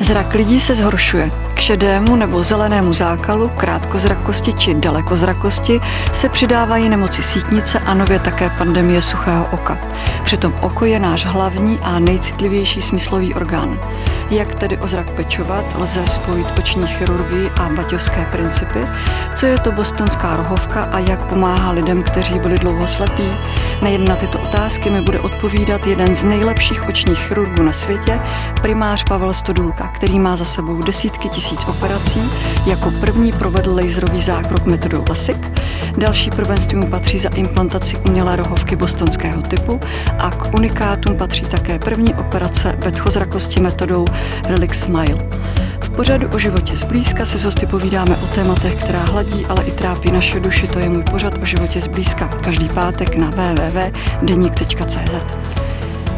Zrak lidí se zhoršuje. K šedému nebo zelenému zákalu, krátkozrakosti či dalekozrakosti se přidávají nemoci sítnice a nově také pandemie suchého oka. Přitom oko je náš hlavní a nejcitlivější smyslový orgán. Jak tedy o zrak pečovat, lze spojit oční chirurgii a baťovské principy, co je to bostonská rohovka a jak pomáhá lidem, kteří byli dlouho slepí. Nejen na tyto otázky mi bude odpovídat jeden z nejlepších očních chirurgů na světě, primář Pavel Stodulka, který má za sebou desítky tisíc operací. Jako první provedl laserový zákrok metodou LASIK, další prvenství mu patří za implantaci umělé rohovky bostonského typu a k unikátům patří také první operace vedchozrakosti metodou Relic Smile. V pořadu o životě zblízka se s hosty povídáme o tématech, která hladí, ale i trápí naše duši. To je můj pořad o životě zblízka. Každý pátek na www.deník.cz.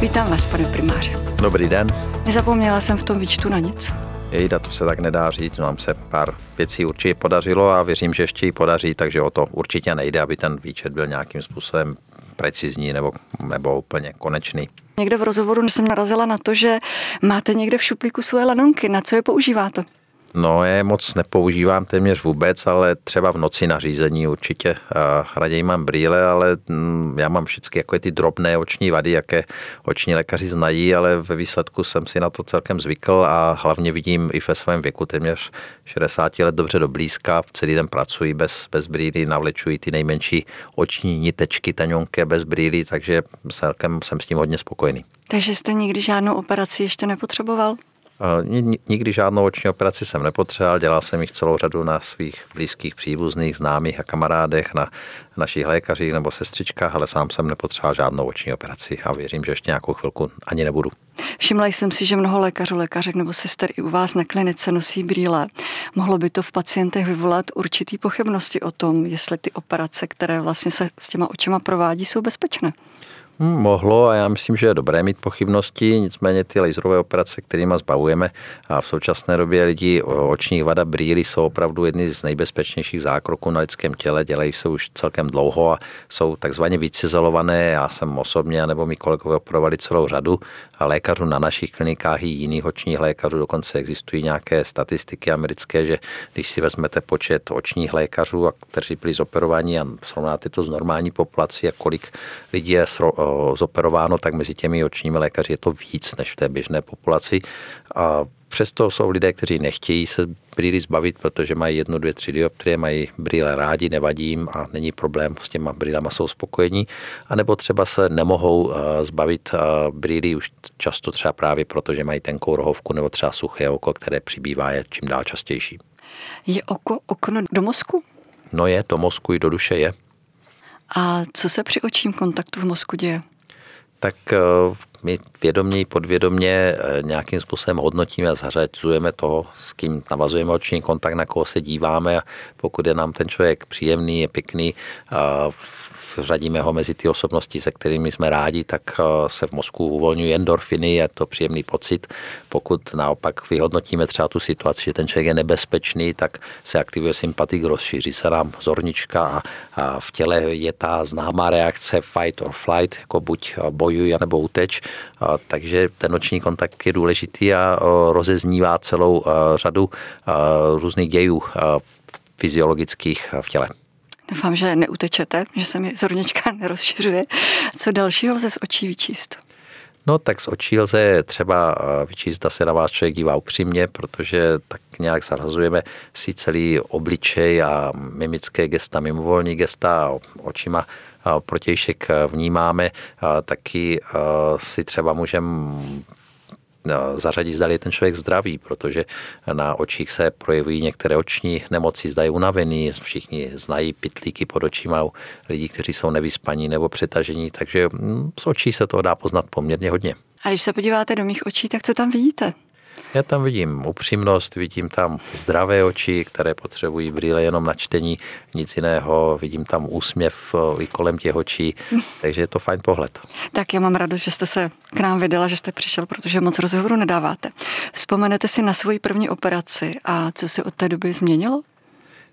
Vítám vás, pane primáře. Dobrý den. Nezapomněla jsem v tom výčtu na nic. Jejda, to se tak nedá říct, nám se pár věcí určitě podařilo a věřím, že ještě ji podaří, takže o to určitě nejde, aby ten výčet byl nějakým způsobem precizní nebo, nebo úplně konečný. Někde v rozhovoru jsem narazila na to, že máte někde v šuplíku svoje lanonky. Na co je používáte? No, je moc nepoužívám téměř vůbec, ale třeba v noci na řízení určitě. Raději mám brýle, ale mm, já mám všechny jako ty drobné oční vady, jaké oční lékaři znají, ale ve výsledku jsem si na to celkem zvykl a hlavně vidím i ve svém věku téměř 60 let dobře do blízka. Celý den pracuji bez, bez brýlí, navlečuji ty nejmenší oční nitečky taňonké bez brýlí, takže celkem jsem s tím hodně spokojený. Takže jste nikdy žádnou operaci ještě nepotřeboval? Nikdy žádnou oční operaci jsem nepotřeboval, dělal jsem jich celou řadu na svých blízkých příbuzných, známých a kamarádech, na našich lékařích nebo sestřičkách, ale sám jsem nepotřeboval žádnou oční operaci a věřím, že ještě nějakou chvilku ani nebudu. Všimla jsem si, že mnoho lékařů, lékařek nebo sester i u vás na klinice nosí brýle. Mohlo by to v pacientech vyvolat určitý pochybnosti o tom, jestli ty operace, které vlastně se s těma očima provádí, jsou bezpečné. Hmm, mohlo a já myslím, že je dobré mít pochybnosti, nicméně ty laserové operace, kterými zbavujeme a v současné době lidi očních vada brýlí jsou opravdu jedny z nejbezpečnějších zákroků na lidském těle, dělají se už celkem dlouho a jsou takzvaně vycizelované. Já jsem osobně nebo mý kolegové operovali celou řadu a lékařů na našich klinikách i jiných očních lékařů, dokonce existují nějaké statistiky americké, že když si vezmete počet očních lékařů, kteří byli zoperováni a srovnáte to s normální populací a kolik lidí je zoperováno, tak mezi těmi očními lékaři je to víc než v té běžné populaci. A přesto jsou lidé, kteří nechtějí se brýly zbavit, protože mají jednu, dvě, tři dioptrie, mají brýle rádi, nevadí jim a není problém, s těma brýlema jsou spokojení. A nebo třeba se nemohou eh, zbavit eh, brýlí už často třeba právě proto, že mají tenkou rohovku nebo třeba suché oko, které přibývá je čím dál častější. Je oko okno do mozku? No je, do mozku i do duše je. A co se při očím kontaktu v mozku děje? Tak eh, my vědomě i podvědomě eh, nějakým způsobem hodnotíme a zařazujeme toho, s kým navazujeme oční kontakt, na koho se díváme pokud je nám ten člověk příjemný, je pěkný, řadíme ho mezi ty osobnosti, se kterými jsme rádi, tak eh, se v mozku uvolňují endorfiny, je to příjemný pocit. Pokud naopak vyhodnotíme třeba tu situaci, že ten člověk je nebezpečný, tak se aktivuje sympatik, rozšíří se nám zornička a, v těle je ta známá reakce fight or flight, jako buď bojuj, nebo uteč. A, takže ten noční kontakt je důležitý a rozeznívá celou řadu různých dějů fyziologických v těle. Doufám, že neutečete, že se mi zornička nerozšiřuje. Co dalšího lze z očí vyčíst? No tak z očí lze třeba eh, vyčíst, se na vás člověk dívá upřímně, protože tak nějak zarazujeme si celý obličej a mimické gesta, mimovolní gesta očima protějšek vnímáme, taky eh, si třeba můžeme zařadit, zda je ten člověk zdravý, protože na očích se projevují některé oční nemoci, zda je unavený, všichni znají pitlíky pod očima u lidí, kteří jsou nevyspaní nebo přetažení, takže mm, z očí se to dá poznat poměrně hodně. A když se podíváte do mých očí, tak co tam vidíte? Já tam vidím upřímnost, vidím tam zdravé oči, které potřebují brýle jenom na čtení, nic jiného, vidím tam úsměv i kolem těch očí, takže je to fajn pohled. Tak já mám radost, že jste se k nám vydala, že jste přišel, protože moc rozhovoru nedáváte. Vzpomenete si na svoji první operaci a co se od té doby změnilo?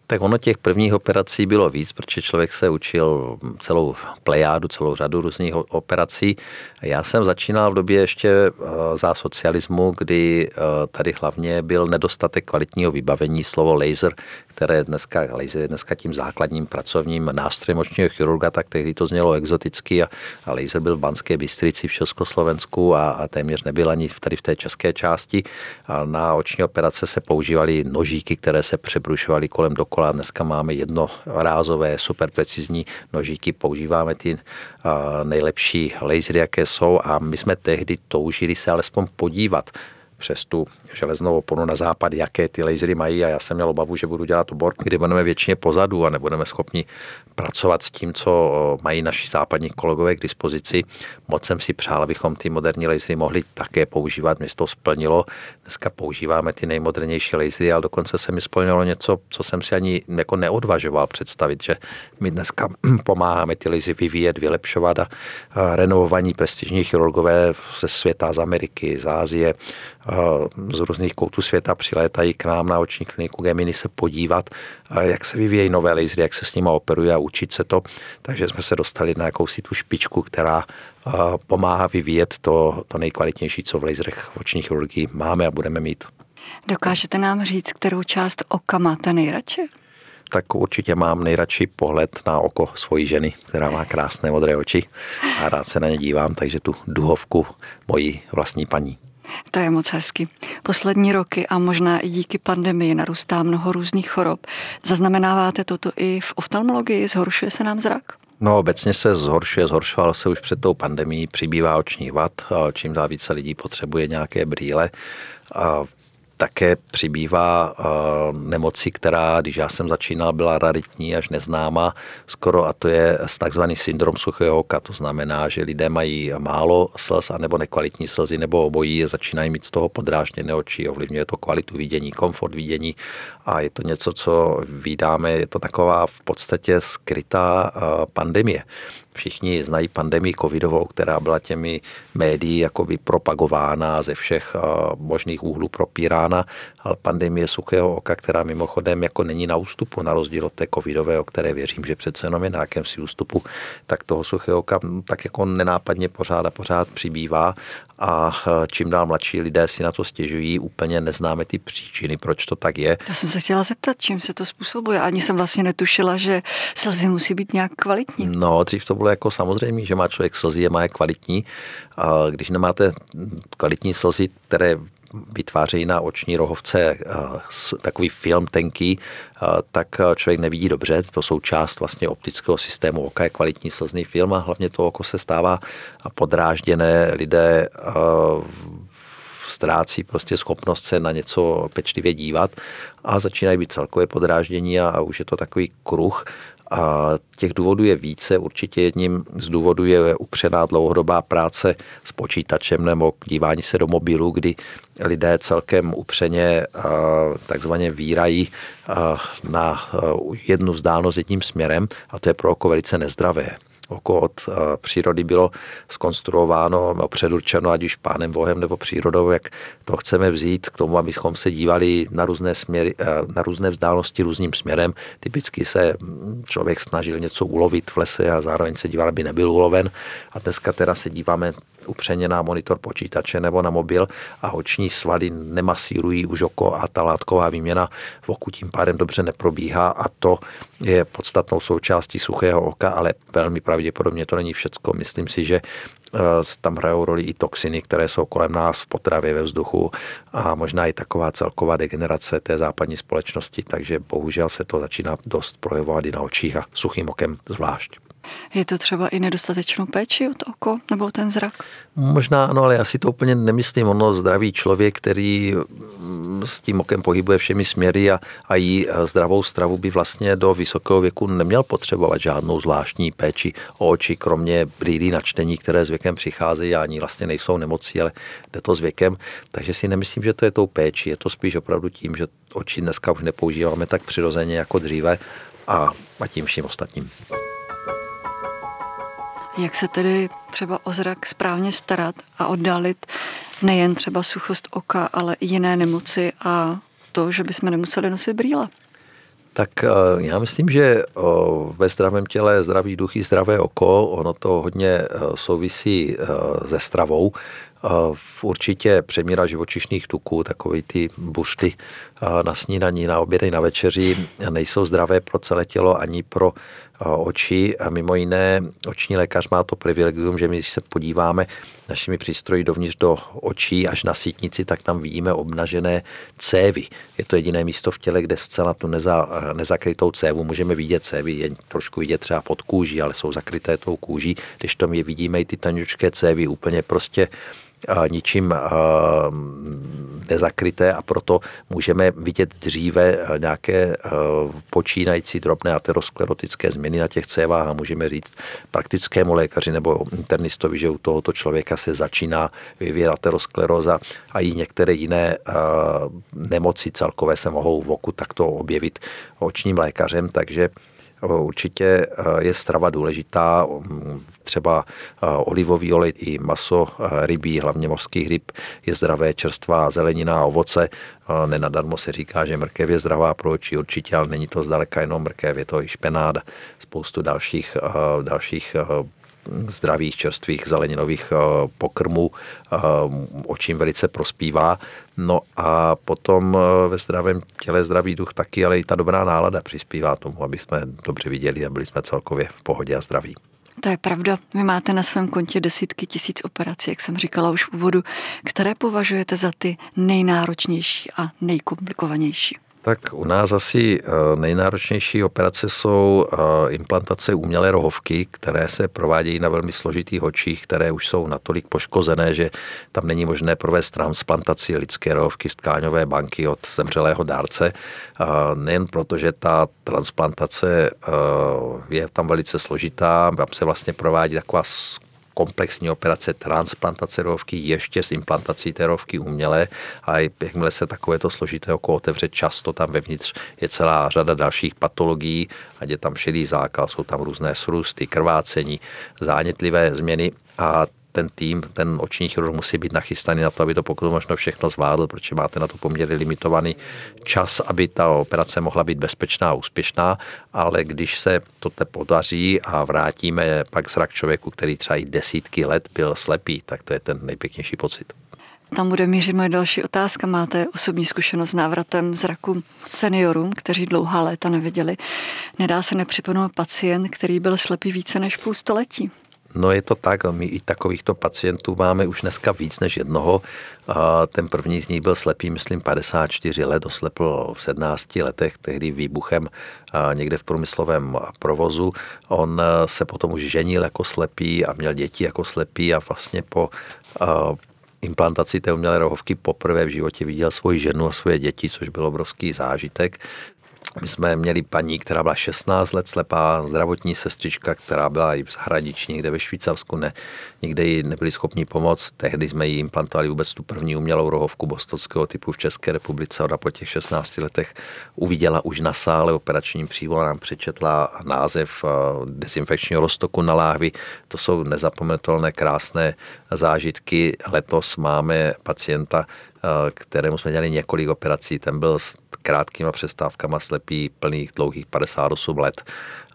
Tak ono těch prvních operací bylo víc, protože člověk se učil celou plejádu, celou řadu různých operací. Já jsem začínal v době ještě eh, za socialismu, kdy eh, tady hlavně byl nedostatek kvalitního vybavení. Slovo laser které dneska, laser je dneska tím základním pracovním nástrojem očního chirurga, tak tehdy to znělo exoticky a, a laser byl v Banské Bystrici v Československu a, a téměř nebyl ani tady v té české části. A na oční operace se používaly nožíky, které se přebrušovaly kolem dokola. Dneska máme jednorázové, super precizní nožíky, používáme ty nejlepší lasery, jaké jsou a my jsme tehdy toužili se alespoň podívat přes tu železnou oponu na západ, jaké ty lasery mají a já jsem měl obavu, že budu dělat obor, kdy budeme většině pozadu a nebudeme schopni pracovat s tím, co mají naši západní kolegové k dispozici. Moc jsem si přál, abychom ty moderní lasery mohli také používat, mě to splnilo. Dneska používáme ty nejmodernější lasery, ale dokonce se mi splnilo něco, co jsem si ani jako neodvažoval představit, že my dneska pomáháme ty lasery vyvíjet, vylepšovat a renovovaní prestižní chirurgové ze světa, z Ameriky, z Ázie, z různých koutů světa přilétají k nám na oční kliniku Gemini se podívat, jak se vyvíjejí nové lasery, jak se s nimi operuje a učit se to. Takže jsme se dostali na jakousi tu špičku, která pomáhá vyvíjet to, to nejkvalitnější, co v laserech v oční chirurgii máme a budeme mít. Dokážete nám říct, kterou část oka máte nejradši? tak určitě mám nejradši pohled na oko svojí ženy, která má krásné modré oči a rád se na ně dívám, takže tu duhovku mojí vlastní paní. To je moc hezky. Poslední roky a možná i díky pandemii narůstá mnoho různých chorob. Zaznamenáváte toto i v oftalmologii? Zhoršuje se nám zrak? No, obecně se zhoršuje, zhoršoval se už před tou pandemí, přibývá oční vad, čím dál více lidí potřebuje nějaké brýle. A také přibývá uh, nemoci, která, když já jsem začínal, byla raritní až neznámá skoro a to je takzvaný syndrom suchého oka. To znamená, že lidé mají málo slz anebo nekvalitní slzy nebo obojí, začínají mít z toho podrážděné oči, ovlivňuje to kvalitu vidění, komfort vidění a je to něco, co vydáme, je to taková v podstatě skrytá uh, pandemie. Všichni znají pandemii covidovou, která byla těmi médií jakoby propagována ze všech možných úhlů propírána, ale pandemie suchého oka, která mimochodem jako není na ústupu, na rozdíl od té covidové, o které věřím, že přece jenom je na jakémsi ústupu, tak toho suchého oka tak jako nenápadně pořád a pořád přibývá a čím dál mladší lidé si na to stěžují, úplně neznáme ty příčiny, proč to tak je. Já jsem se chtěla zeptat, čím se to způsobuje. Ani jsem vlastně netušila, že slzy musí být nějak kvalitní. No, dřív to bylo jako samozřejmě, že má člověk slzy, je má je kvalitní. A když nemáte kvalitní slzy, které vytvářejí na oční rohovce takový film tenký, tak člověk nevidí dobře. To jsou část vlastně optického systému oka, je kvalitní slzný film a hlavně to oko se stává podrážděné. Lidé ztrácí prostě schopnost se na něco pečlivě dívat a začínají být celkově podráždění a, a už je to takový kruh a těch důvodů je více. Určitě jedním z důvodů je upřená dlouhodobá práce s počítačem nebo dívání se do mobilu, kdy lidé celkem upřeně takzvaně vírají na jednu vzdálenost jedním směrem a to je pro oko velice nezdravé oko od eh, přírody bylo skonstruováno, no, předurčeno, ať už pánem Bohem nebo přírodou, jak to chceme vzít k tomu, abychom se dívali na různé, směry, eh, na různé vzdálenosti různým směrem. Typicky se hm, člověk snažil něco ulovit v lese a zároveň se díval, aby nebyl uloven. A dneska teda se díváme upřeně na monitor počítače nebo na mobil a oční svaly nemasírují už oko a ta látková výměna v oku tím pádem dobře neprobíhá a to je podstatnou součástí suchého oka, ale velmi pravděpodobně to není všecko. Myslím si, že eh, tam hrajou roli i toxiny, které jsou kolem nás v potravě, ve vzduchu a možná i taková celková degenerace té západní společnosti, takže bohužel se to začíná dost projevovat i na očích a suchým okem zvlášť. Je to třeba i nedostatečnou péči od oko nebo ten zrak? Možná ano, ale já si to úplně nemyslím. Ono zdravý člověk, který mm, s tím okem pohybuje všemi směry a, a jí zdravou stravu by vlastně do vysokého věku neměl potřebovat žádnou zvláštní péči o oči, kromě brýlí na čtení, které s věkem přicházejí a ani vlastně nejsou nemocí, ale jde to s věkem. Takže si nemyslím, že to je tou péči. Je to spíš opravdu tím, že oči dneska už nepoužíváme tak přirozeně jako dříve a, a tím vším ostatním. Jak se tedy třeba o zrak správně starat a oddálit nejen třeba suchost oka, ale i jiné nemoci a to, že bychom nemuseli nosit brýle? Tak eh, já myslím, že ve zdravém těle zdravý duch i zdravé oko, ono to hodně souvisí se stravou. Určitě přemíra živočišných tuků, takové ty bušty na snídaní, na obědy, na večeři, nejsou zdravé pro celé tělo ani pro oči a mimo jiné oční lékař má to privilegium, že my, když se podíváme našimi přístroji dovnitř do očí až na sítnici, tak tam vidíme obnažené cévy. Je to jediné místo v těle, kde zcela tu neza, nezakrytou cévu můžeme vidět cévy, jen trošku vidět třeba pod kůží, ale jsou zakryté tou kůží, když tam je vidíme i ty tanučké cévy úplně prostě ničím nezakryté a proto můžeme vidět dříve nějaké počínající drobné aterosklerotické změny na těch cévách a můžeme říct praktickému lékaři nebo internistovi, že u tohoto člověka se začíná vyvíjet ateroskleróza a i některé jiné nemoci celkové se mohou v oku takto objevit očním lékařem, takže Určitě eh, je strava důležitá, mm, třeba eh, olivový olej i maso eh, rybí, hlavně mořských ryb, je zdravé, čerstvá zelenina a ovoce. Nenadarmo se říká, že mrkev je zdravá pro oči určitě, ale není to zdaleka jenom mrkev, je to i špenáda, spoustu dalších, dalších zdravých, čerstvých zeleninových eh, pokrmů eh, očím velice prospívá. No a potom eh, ve zdravém těle zdravý duch taky, ale i ta dobrá nálada přispívá tomu, aby jsme dobře viděli a byli jsme celkově v pohodě a zdraví. To je pravda. Vy máte na svém kontě desítky tisíc operací, jak jsem říkala už v úvodu, které považujete za ty nejnáročnější a nejkomplikovanější. Tak u nás asi eh, nejnáročnější operace jsou eh, implantace umělé rohovky, které se provádějí na velmi složitých očích, které už jsou natolik poškozené, že tam není možné provést transplantaci lidské rohovky z tkáňové banky od zemřelého dárce. Nejen proto, že ta transplantace eh, je tam velice složitá, tam se vlastně provádí taková komplexní operace transplantace rovky ještě s implantací té rovky umělé. A jakmile se takovéto složité oko otevře, často tam vevnitř je celá řada dalších patologií, ať je tam šedý zákal, jsou tam různé srůsty, krvácení, zánětlivé změny. A ten tým, ten oční chirurg musí být nachystaný na to, aby to pokud možno všechno zvládl, protože máte na to poměrně limitovaný čas, aby ta operace mohla být bezpečná a úspěšná, ale když se to podaří a vrátíme pak zrak člověku, který třeba i desítky let byl slepý, tak to je ten nejpěknější pocit. Tam bude mířit moje další otázka. Máte osobní zkušenost s návratem zraku seniorům, kteří dlouhá léta neviděli. Nedá se nepřipomenout pacient, který byl slepý více než půl století. No je to tak, my i takovýchto pacientů máme už dneska víc než jednoho. Ten první z nich byl slepý, myslím, 54 let, oslepl v 17 letech, tehdy výbuchem někde v průmyslovém provozu. On se potom už ženil jako slepý a měl děti jako slepý a vlastně po implantaci té umělé rohovky poprvé v životě viděl svoji ženu a svoje děti, což byl obrovský zážitek. My jsme měli paní, která byla 16 let slepá, zdravotní sestřička, která byla i v zahraničí, někde ve Švýcarsku, ne, nikde ji nebyli schopni pomoct. Tehdy jsme jí implantovali vůbec tu první umělou rohovku bostonského typu v České republice. Ona po těch 16 letech uviděla už na sále operačním přímo, nám přečetla název eh, dezinfekčního roztoku na láhvi. To jsou nezapomenutelné, krásné zážitky. Letos máme pacienta, Eh, kterému jsme dělali několik operací. Ten byl krátkýma přestávkama slepý plných dlouhých 58 let.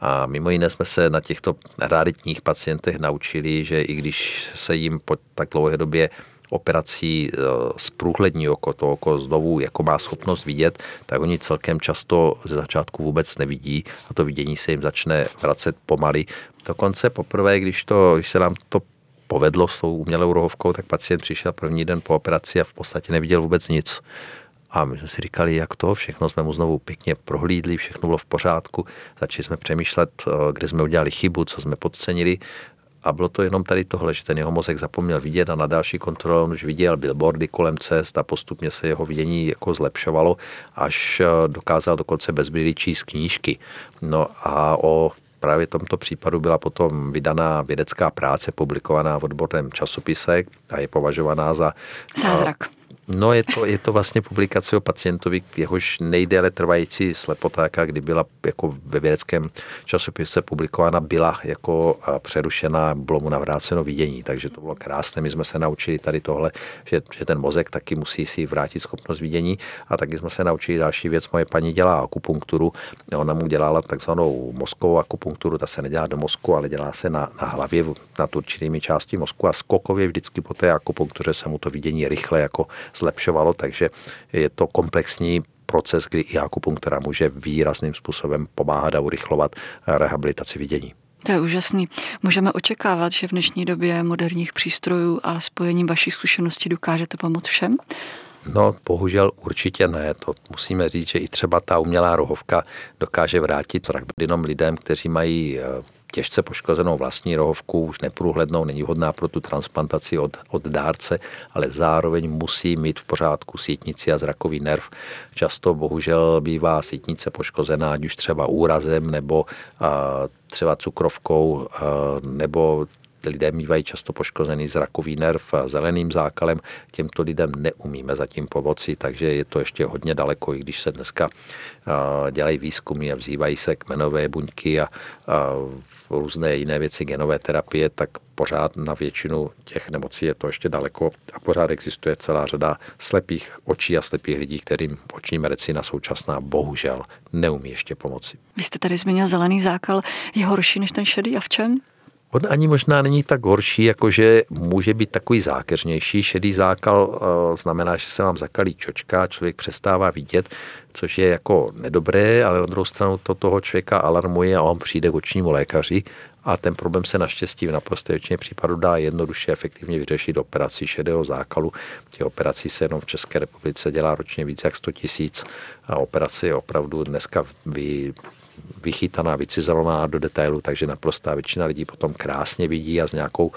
A mimo jiné jsme se na těchto raritních pacientech naučili, že i když se jim po tak dlouhé době operací zprůhlední eh, oko, to oko znovu jako má schopnost vidět, tak oni celkem často ze začátku vůbec nevidí a to vidění se jim začne vracet pomaly. Dokonce poprvé, když, to, když se nám to povedlo s tou umělou rohovkou, tak pacient přišel první den po operaci a v podstatě neviděl vůbec nic. A my jsme si říkali, jak to, všechno jsme mu znovu pěkně prohlídli, všechno bylo v pořádku. Začali jsme přemýšlet, eh, kde jsme udělali chybu, co jsme podcenili. A bylo to jenom tady tohle, že ten jeho mozek zapomněl vidět a na další kontrole on už viděl billboardy kolem cest a postupně se jeho vidění jako zlepšovalo, až eh, dokázal dokonce bez brýlí číst knížky. No a o právě tomto případu byla potom vydaná vědecká práce publikovaná v odborném časopise a je považovaná za zázrak. No je to, je to vlastně publikace o pacientovi, jehož nejdéle trvající slepota, jaká kdy byla jako ve vědeckém časopise publikována, byla jako přerušená, bylo mu navráceno vidění, takže to bylo krásné. My jsme se naučili tady tohle, že, že ten mozek taky musí si vrátit schopnost vidění. A taky jsme se naučili další věc. Moje paní dělá akupunkturu, ona mu dělala takzvanou mozkovou akupunkturu, ta se nedělá do mozku, ale dělá se na, na hlavě, nad určitými části mozku. A skokově vždycky po té akupunktuře se mu to vidění rychle jako zlepšovalo, takže je to komplexní proces, kdy i akupunktura může výrazným způsobem pomáhat a urychlovat rehabilitaci vidění. To je úžasný. Můžeme očekávat, že v dnešní době moderních přístrojů a spojením vašich zkušeností dokážete pomoct všem? No, bohužel určitě ne. To musíme říct, že i třeba ta umělá rohovka dokáže vrátit zrak jenom lidem, kteří mají eh, těžce poškozenou vlastní rohovku, už neprůhlednou, není vhodná pro tu transplantaci od, od dárce, ale zároveň musí mít v pořádku sítnici a zrakový nerv. Často bohužel bývá sítnice poškozená, ať už třeba úrazem nebo a, třeba cukrovkou a, nebo lidé mývají často poškozený zrakový nerv zeleným zákalem. Těmto lidem neumíme zatím pomoci, takže je to ještě hodně daleko, i když se dneska dělají výzkumy a vzývají se kmenové buňky a, a různé jiné věci, genové terapie, tak pořád na většinu těch nemocí je to ještě daleko a pořád existuje celá řada slepých očí a slepých lidí, kterým oční medicína současná bohužel neumí ještě pomoci. Vy jste tady zmínil zelený zákal. Je horší než ten šedý a v čem? On ani možná není tak horší, jakože může být takový zákeřnější. Šedý zákal uh, znamená, že se vám zakalí čočka, člověk přestává vidět, což je jako nedobré, ale na druhou stranu to toho člověka alarmuje a on přijde k očnímu lékaři a ten problém se naštěstí v naprosté většině případů dá jednoduše efektivně vyřešit operací šedého zákalu. Těch operací se jenom v České republice dělá ročně více jak 100 tisíc a operace je opravdu dneska vy vychytaná, vycizelovaná do detailu, takže naprostá většina lidí potom krásně vidí a s nějakou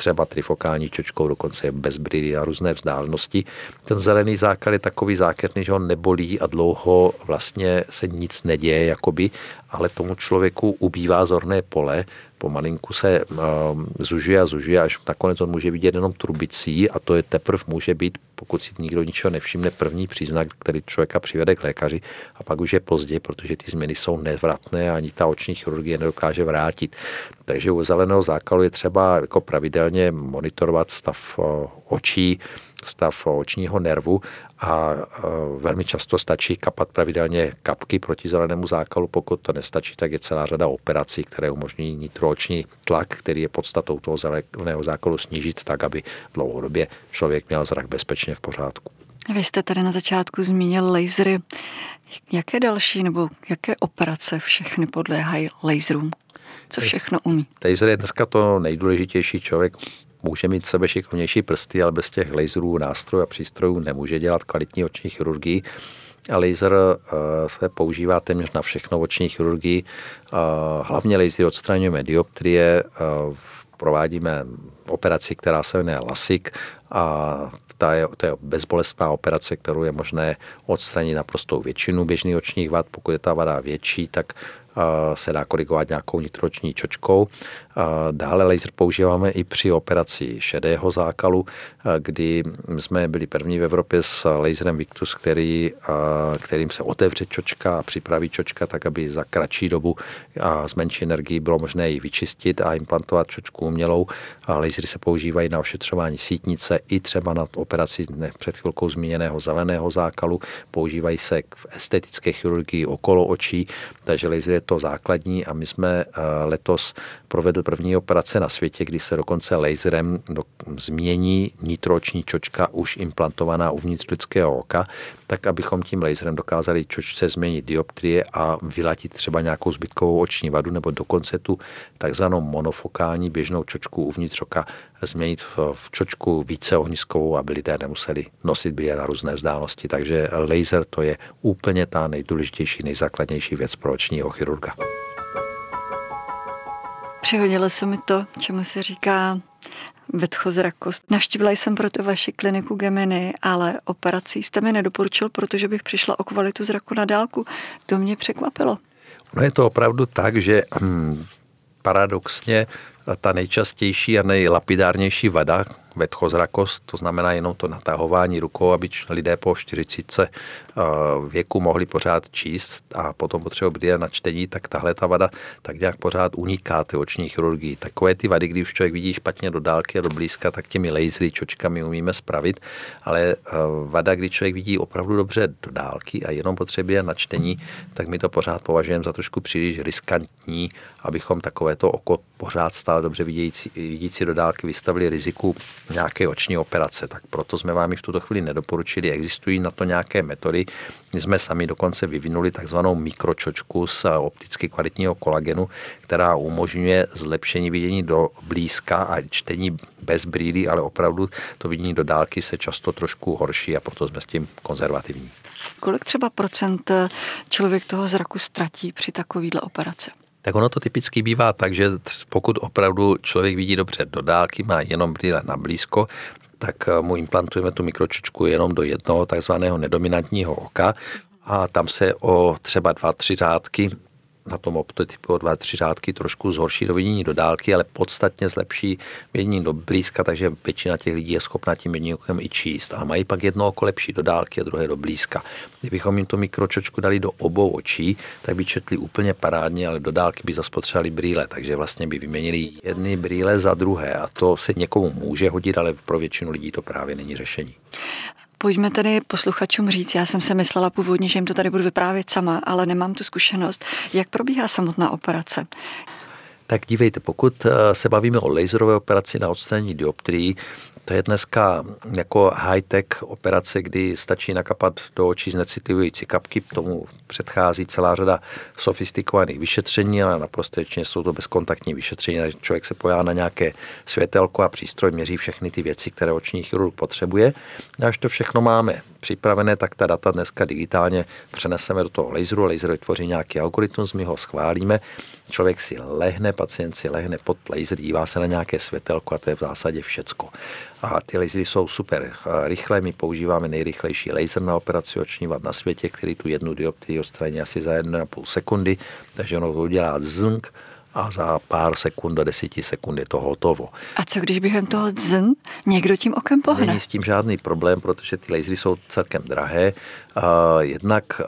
třeba trifokální čočkou, dokonce je bez brýlí na různé vzdálenosti. Ten zelený zákal je takový zákerný, že ho nebolí a dlouho vlastně se nic neděje, jakoby, ale tomu člověku ubývá zorné pole, pomalinku se uh, zužuje a zužuje, až nakonec on může vidět jenom trubicí a to je teprve může být, pokud si nikdo ničeho nevšimne, první příznak, který člověka přivede k lékaři a pak už je pozdě, protože ty změny jsou nevratné a ani ta oční chirurgie nedokáže vrátit. Takže u zeleného zákalu je třeba jako pravidelně monitorovat stav očí, stav očního nervu a velmi často stačí kapat pravidelně kapky proti zelenému zákalu. Pokud to nestačí, tak je celá řada operací, které umožní nitrooční tlak, který je podstatou toho zeleného zákalu snížit tak, aby dlouhodobě člověk měl zrak bezpečně v pořádku. Vy jste tady na začátku zmínil lasery. Jaké další nebo jaké operace všechny podléhají laserům? Co všechno umí? Laser je dneska to nejdůležitější člověk může mít sebe šikovnější prsty, ale bez těch laserů, nástrojů a přístrojů nemůže dělat kvalitní oční chirurgii. A laser uh, se používá téměř na všechno oční chirurgii. Uh, hlavně laser odstraňujeme dioptrie, uh, provádíme operaci, která se jmenuje LASIK a ta je, to je bezbolestná operace, kterou je možné odstranit naprostou většinu běžných očních vad. Pokud je ta vada větší, tak se dá korigovat nějakou nitroční čočkou. Dále laser používáme i při operaci šedého zákalu, kdy jsme byli první v Evropě s laserem Victus, který, kterým se otevře čočka a připraví čočka tak, aby za kratší dobu a s menší energií bylo možné ji vyčistit a implantovat čočku umělou. Lasery se používají na ošetřování sítnice i třeba na operaci před chvilkou zmíněného zeleného zákalu. Používají se v estetické chirurgii okolo očí, takže laser je to základní a my jsme letos provedli první operace na světě, kdy se dokonce laserem do, změní nitroční čočka už implantovaná uvnitř lidského oka, tak abychom tím laserem dokázali čočce změnit dioptrie a vylatit třeba nějakou zbytkovou oční vadu nebo dokonce tu takzvanou monofokální běžnou čočku uvnitř oka změnit v čočku více ohniskovou, aby lidé nemuseli nosit brýle na různé vzdálenosti. Takže laser to je úplně ta nejdůležitější, nejzákladnější věc pro očního chirurga. Přihodilo se mi to, čemu se říká vetchozrakost. Navštívila jsem proto vaši kliniku Gemini, ale operací jste mi nedoporučil, protože bych přišla o kvalitu zraku na dálku. To mě překvapilo. No je to opravdu tak, že hm, paradoxně ta nejčastější a nejlapidárnější vada vetchozrakost, to znamená jenom to natahování rukou, aby lidé po 40 eh, věku mohli pořád číst a potom potřebují brýle na čtení, tak tahle ta vada tak nějak pořád uniká ty oční chirurgii. Takové ty vady, kdy už člověk vidí špatně do dálky a do blízka, tak těmi lasery, čočkami umíme spravit, ale eh, vada, kdy člověk vidí opravdu dobře do dálky a jenom potřebuje na čtení, tak my to pořád považujeme za trošku příliš riskantní, abychom takovéto oko pořád stále dobře vidící, vidící do dálky vystavili riziku nějaké oční operace. Tak proto jsme vám i v tuto chvíli nedoporučili. Existují na to nějaké metody. My jsme sami dokonce vyvinuli takzvanou mikročočku z opticky kvalitního kolagenu, která umožňuje zlepšení vidění do blízka a čtení bez brýlí, ale opravdu to vidění do dálky se často trošku horší a proto jsme s tím konzervativní. Kolik třeba procent člověk toho zraku ztratí při takovýhle operaci? tak ono to typicky bývá tak, že pokud opravdu člověk vidí dobře do dálky, má jenom brýle na blízko, tak eh, mu implantujeme tu mikročičku jenom do jednoho takzvaného nedominantního oka a tam se o třeba dva, tři řádky na tom optotypu o dva, tři řádky trošku zhorší do vidění do dálky, ale podstatně zlepší vidění do blízka, takže většina těch lidí je schopna tím jedním okem i číst. A mají pak jedno oko lepší do dálky a druhé do blízka. Kdybychom jim to mikročočku dali do obou očí, tak by četli úplně parádně, ale do dálky by zaspotřebovali brýle, takže vlastně by vyměnili jedny brýle za druhé a to se někomu může hodit, ale pro většinu lidí to právě není řešení. Pojďme tedy posluchačům říct, já jsem se myslela původně, že jim to tady budu vyprávět sama, ale nemám tu zkušenost. Jak probíhá samotná operace? Tak dívejte, pokud eh, se bavíme o laserové operaci na odstranění dioptrií, to je dneska jako high-tech operace, kdy stačí nakapat do očí znecitlivující kapky, tomu předchází celá řada sofistikovaných vyšetření, ale naprosto jsou to bezkontaktní vyšetření, takže člověk se pojá na nějaké světelko a přístroj měří všechny ty věci, které oční chirurg potřebuje. A až to všechno máme připravené, tak ta data dneska digitálně přeneseme do toho laseru, laser vytvoří nějaký algoritmus, my ho schválíme, člověk si lehne, pacient si lehne pod laser, dívá se na nějaké světelko a to je v zásadě všecko. A ty lasery jsou super rychlé, my používáme nejrychlejší laser na operaci vad na světě, který tu jednu dioptrii odstraní asi za 1,5 sekundy, takže ono to udělá zng, a za pár sekund do deseti sekund je to hotovo. A co když během toho dzn někdo tím okem pohne? Není s tím žádný problém, protože ty lasery jsou celkem drahé. Jednak,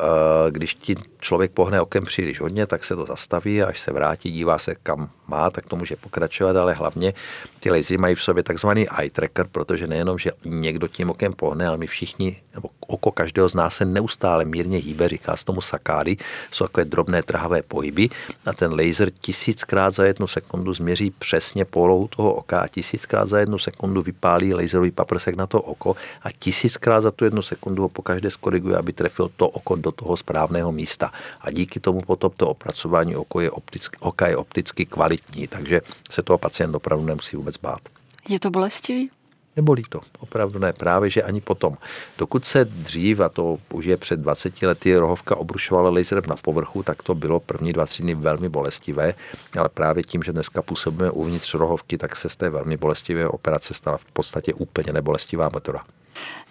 když ti člověk pohne okem příliš hodně, tak se to zastaví a až se vrátí, dívá se kam má, tak to může pokračovat, ale hlavně ty lasery mají v sobě takzvaný eye tracker, protože nejenom, že někdo tím okem pohne, ale my všichni, nebo oko každého z nás se neustále mírně hýbe, říká se tomu sakády, jsou takové drobné trhavé pohyby a ten laser tisíckrát za jednu sekundu změří přesně polohu toho oka a tisíckrát za jednu sekundu vypálí laserový paprsek na to oko a tisíckrát za tu jednu sekundu ho pokaždé skoriguje, aby trefil to oko do toho správného místa. A díky tomu potom to opracování oko je opticky, oka je opticky kvalitní, takže se toho pacient opravdu nemusí vůbec bát. Je to bolestivý? Nebolí to, opravdu ne, právě že ani potom. Dokud se dřív, a to už je před 20 lety, rohovka obrušovala laserem na povrchu, tak to bylo první dva, dny velmi bolestivé, ale právě tím, že dneska působíme uvnitř rohovky, tak se z té velmi bolestivé operace stala v podstatě úplně nebolestivá metoda.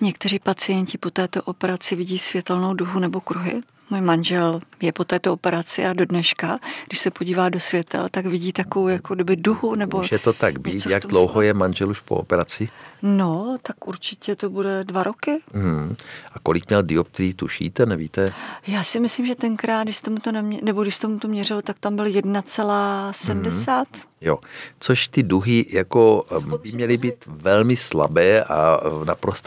Někteří pacienti po této operaci vidí světelnou duhu nebo kruhy. Můj manžel je po této operaci a do dneška, když se podívá do světel, tak vidí takovou jako kdyby duhu nebo Může to tak být? Jak dlouho je manžel už po operaci? No, tak určitě to bude dva roky. Hmm. A kolik měl dioptrií, tušíte, nevíte? Já si myslím, že tenkrát, když jste mu to, nemě, nebo když jste mu to měřil, tak tam byl 1,70. Hmm. Jo, což ty duhy jako by měly být velmi slabé a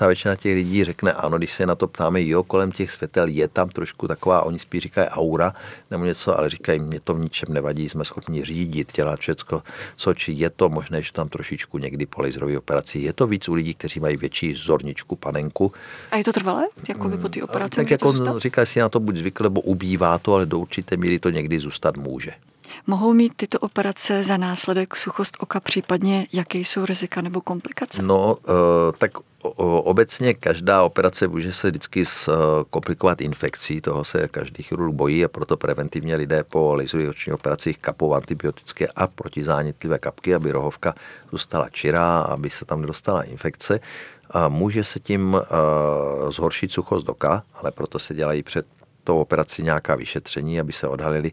naprostá většina těch lidí řekne ano, když se na to ptáme, jo, kolem těch světel je tam trošku taková, oni spíš říkají aura nebo něco, ale říkají, mě to v ničem nevadí, jsme schopni řídit, dělat všecko, co či je to možné, že tam trošičku někdy po laserové operaci. Je to víc u lidí, kteří mají větší zorničku, panenku. A je to trvalé, jako by po té operaci? Tak jako říká si na to buď zvykle, nebo ubývá to, ale do určité míry to někdy zůstat může. Mohou mít tyto operace za následek suchost oka, případně jaké jsou rizika nebo komplikace? No, eh, tak obecně každá operace může se vždycky eh, komplikovat infekcí, toho se každý chirurg bojí a proto preventivně lidé po laserových očních operacích kapou antibiotické a protizánětlivé kapky, aby rohovka zůstala čirá, aby se tam nedostala infekce. A může se tím eh, zhoršit suchost oka, ale proto se dělají před tou operací nějaká vyšetření, aby se odhalily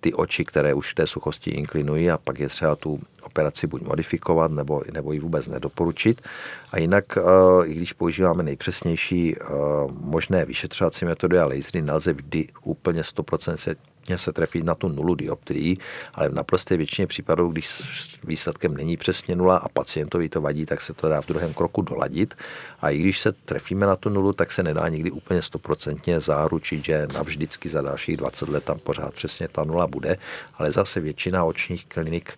ty oči, které už v té suchosti inklinují a pak je třeba tu operaci buď modifikovat, nebo, nebo ji vůbec nedoporučit. A jinak, i když používáme nejpřesnější možné vyšetřovací metody a lasery, nelze vždy úplně 100% se trefit na tu nulu dioptrií, ale v naprosté většině případů, když výsledkem není přesně nula a pacientovi to vadí, tak se to dá v druhém kroku doladit. A i když se trefíme na tu nulu, tak se nedá nikdy úplně stoprocentně záručit, že navždycky za dalších 20 let tam pořád přesně ta nula bude, ale zase většina očních klinik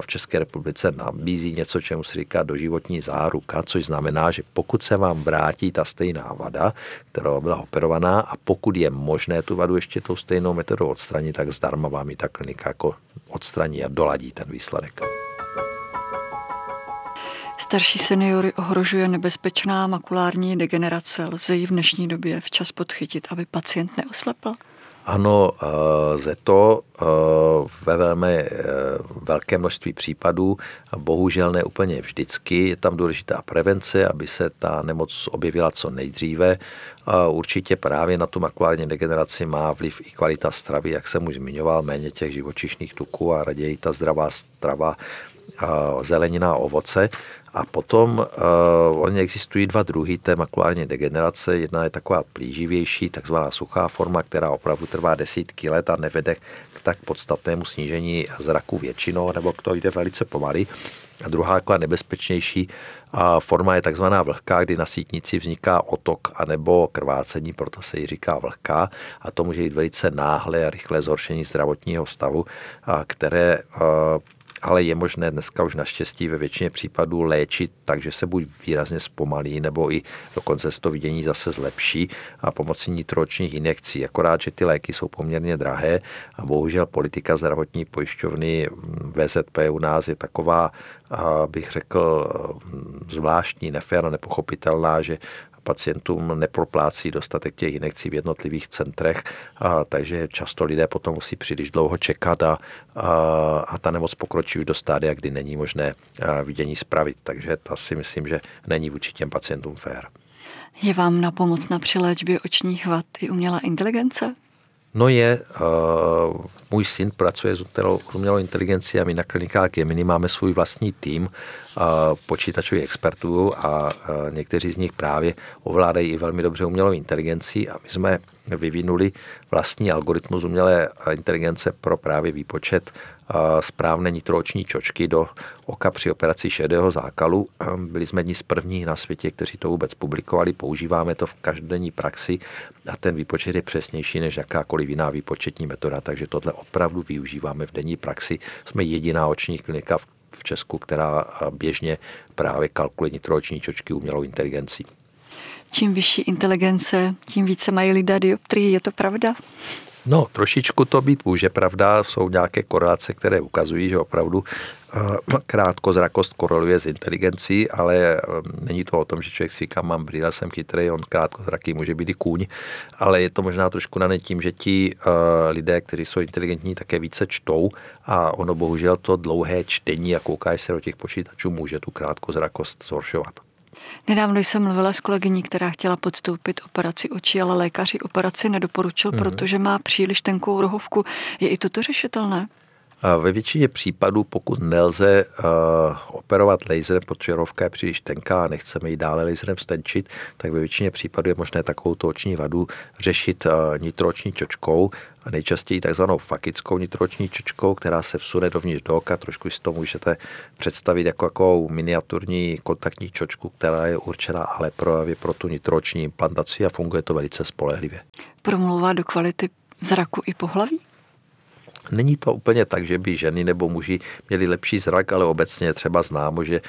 v České republice nabízí něco, čemu se říká doživotní záruka, což znamená, že pokud se vám vrátí ta stejná vada, která byla operovaná a pokud je možné tu vadu ještě tou stejnou metodou tak zdarma vám ji ta klinika jako odstraní a doladí ten výsledek. Starší seniory ohrožuje nebezpečná makulární degenerace. Lze ji v dnešní době včas podchytit, aby pacient neoslepl? Ano, eh, to eh, ve velmi eh, velké množství případů, bohužel ne úplně vždycky. Je tam důležitá prevence, aby se ta nemoc objevila co nejdříve. Určitě právě na tu makulární degeneraci má vliv i kvalita stravy, jak jsem už zmiňoval, méně těch živočišných tuků a raději ta zdravá strava zelenina a ovoce. A potom uh, oni existují dva druhy té makulární degenerace. Jedna je taková plíživější, takzvaná suchá forma, která opravdu trvá desítky let a nevede k tak podstatnému snížení zraku většinou, nebo k to jde velice pomaly. A druhá taková nebezpečnější a forma je takzvaná vlhká, kdy na sítnici vzniká otok anebo krvácení, proto se jí říká vlhká a to může jít velice náhle a rychlé zhoršení zdravotního stavu, a které ale je možné dneska už naštěstí ve většině případů léčit takže se buď výrazně zpomalí, nebo i dokonce se to vidění zase zlepší a pomocí nitročních injekcí. Akorát, že ty léky jsou poměrně drahé a bohužel politika zdravotní pojišťovny mm, VZP u nás je taková, bych řekl, mm, zvláštní, nefér a nepochopitelná, že pacientům neproplácí dostatek těch injekcí v jednotlivých centrech, a, takže často lidé potom musí příliš dlouho čekat a, a, a ta nemoc pokročí už do stádia, kdy není možné vidění spravit. Takže to si myslím, že není vůči těm pacientům fér. Je vám na pomoc na přiléčbě očních vad i umělá inteligence? No je, uh, můj syn pracuje s umělou inteligencí a my na klinikách Gemini máme svůj vlastní tým počítačových expertů a někteří z nich právě ovládají i velmi dobře umělou inteligenci a my jsme vyvinuli vlastní algoritmus umělé inteligence pro právě výpočet správné nitrooční čočky do oka při operaci šedého zákalu. Byli jsme jedni z prvních na světě, kteří to vůbec publikovali, používáme to v každodenní praxi a ten výpočet je přesnější než jakákoliv jiná výpočetní metoda, takže tohle opravdu využíváme v denní praxi. Jsme jediná oční klinika v Česku, která běžně právě kalkuluje nitrooční čočky umělou inteligencí. Čím vyšší inteligence, tím více mají lidé dioptrii, je to pravda? No, trošičku to být může, pravda. Jsou nějaké korelace, které ukazují, že opravdu eh, krátkozrakost koreluje s inteligencí, ale eh, není to o tom, že člověk si říká, mám brýle, jsem chytrý, on krátkozraký může být i kůň, ale je to možná trošku na tím, že ti uh, lidé, kteří jsou inteligentní, také více čtou a ono bohužel to dlouhé čtení a koukají se do těch počítačů může tu krátkozrakost zhoršovat. Nedávno jsem mluvila s kolegyní, která chtěla podstoupit operaci očí, ale lékaři operaci nedoporučil, mm-hmm. protože má příliš tenkou rohovku. Je i toto řešitelné? Ve většině případů, pokud nelze uh, operovat laserem, protože rovka je příliš tenká a nechceme ji dále laserem stenčit, tak ve většině případů je možné takovou oční vadu řešit uh, nitrooční čočkou a nejčastěji takzvanou fakickou nitrooční čočkou, která se vsune dovnitř do oka. Trošku si to můžete představit jako takovou miniaturní kontaktní čočku, která je určená ale právě pro tu nitrooční implantaci a funguje to velice spolehlivě. Promlouvá do kvality zraku i pohlaví? Není to úplně tak, že by ženy nebo muži měli lepší zrak, ale obecně třeba známo, že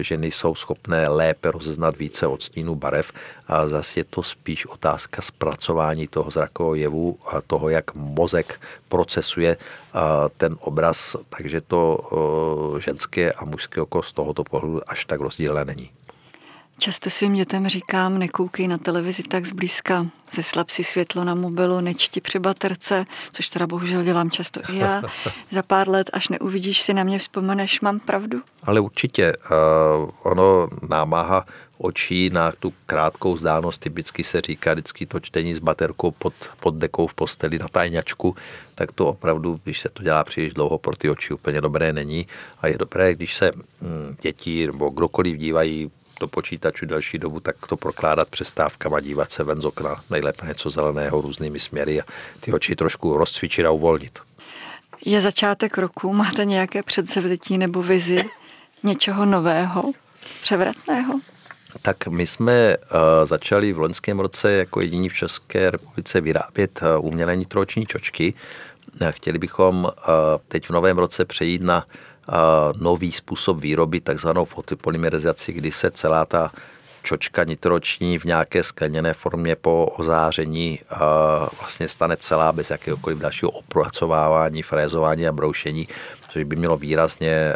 ženy jsou schopné lépe rozeznat více odstínů barev a zase je to spíš otázka zpracování toho zrakového jevu a toho, jak mozek procesuje ten obraz, takže to ženské a mužské oko z tohoto pohledu až tak rozdílné není. Často svým dětem říkám, nekoukej na televizi tak zblízka, zeslab si světlo na mobilu, nečti při baterce, což teda bohužel dělám často i já. Za pár let, až neuvidíš, si na mě vzpomeneš, mám pravdu? Ale určitě, uh, ono námaha očí na tu krátkou vzdálenost, typicky se říká vždycky to čtení s baterkou pod, pod dekou v posteli na tajňačku, tak to opravdu, když se to dělá příliš dlouho, pro ty oči úplně dobré není. A je dobré, když se hm, děti nebo kdokoliv dívají do počítaču další dobu, tak to prokládat přestávkama, dívat se ven z okna, nejlépe něco zeleného různými směry a ty oči trošku rozcvičit a uvolnit. Je začátek roku, máte nějaké předsevzetí nebo vizi něčeho nového, převratného? Tak my jsme uh, začali v loňském roce jako jediní v České republice vyrábět uh, umělé nitroční čočky. Chtěli bychom uh, teď v novém roce přejít na nový způsob výroby, takzvanou fotopolymerizaci, kdy se celá ta čočka nitroční v nějaké skleněné formě po ozáření vlastně stane celá bez jakéhokoliv dalšího opracovávání, frézování a broušení, což by mělo výrazně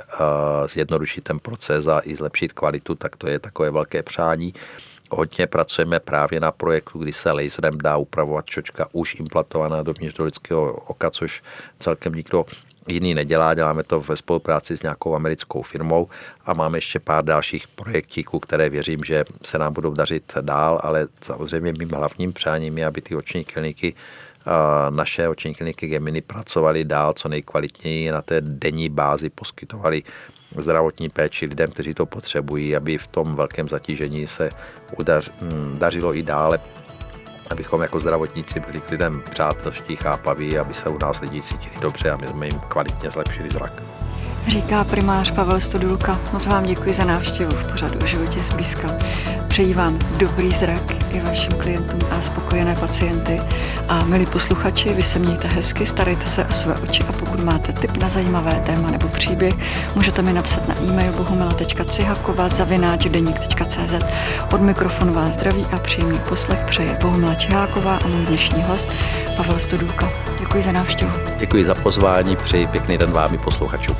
zjednodušit ten proces a i zlepšit kvalitu, tak to je takové velké přání. Hodně pracujeme právě na projektu, kdy se laserem dá upravovat čočka už implantovaná dovnitř do lidského oka, což celkem nikdo jiný nedělá, děláme to ve spolupráci s nějakou americkou firmou a máme ještě pár dalších projektíků, které věřím, že se nám budou dařit dál, ale samozřejmě mým hlavním přáním je, aby ty oční kliniky naše oční kliniky Gemini pracovaly dál co nejkvalitněji na té denní bázi, poskytovali zdravotní péči lidem, kteří to potřebují, aby v tom velkém zatížení se udař, dařilo i dále abychom jako zdravotníci byli k lidem přátelští, chápaví, aby se u nás lidi cítili dobře a my jsme jim kvalitně zlepšili zrak. Říká primář Pavel Stodulka. Moc vám děkuji za návštěvu v pořadu o životě zblízka. Přeji vám dobrý zrak i vašim klientům a spokojené pacienty. A milí posluchači, vy se mějte hezky, starejte se o své oči a pokud máte tip na zajímavé téma nebo příběh, můžete mi napsat na e-mail bohumila.cihakova zavináč Od mikrofonu vás zdraví a příjemný poslech přeje Bohumila Čiháková a můj dnešní host Pavel Stodulka. Děkuji za návštěvu. Děkuji za pozvání, přeji pěkný den vám i posluchačům.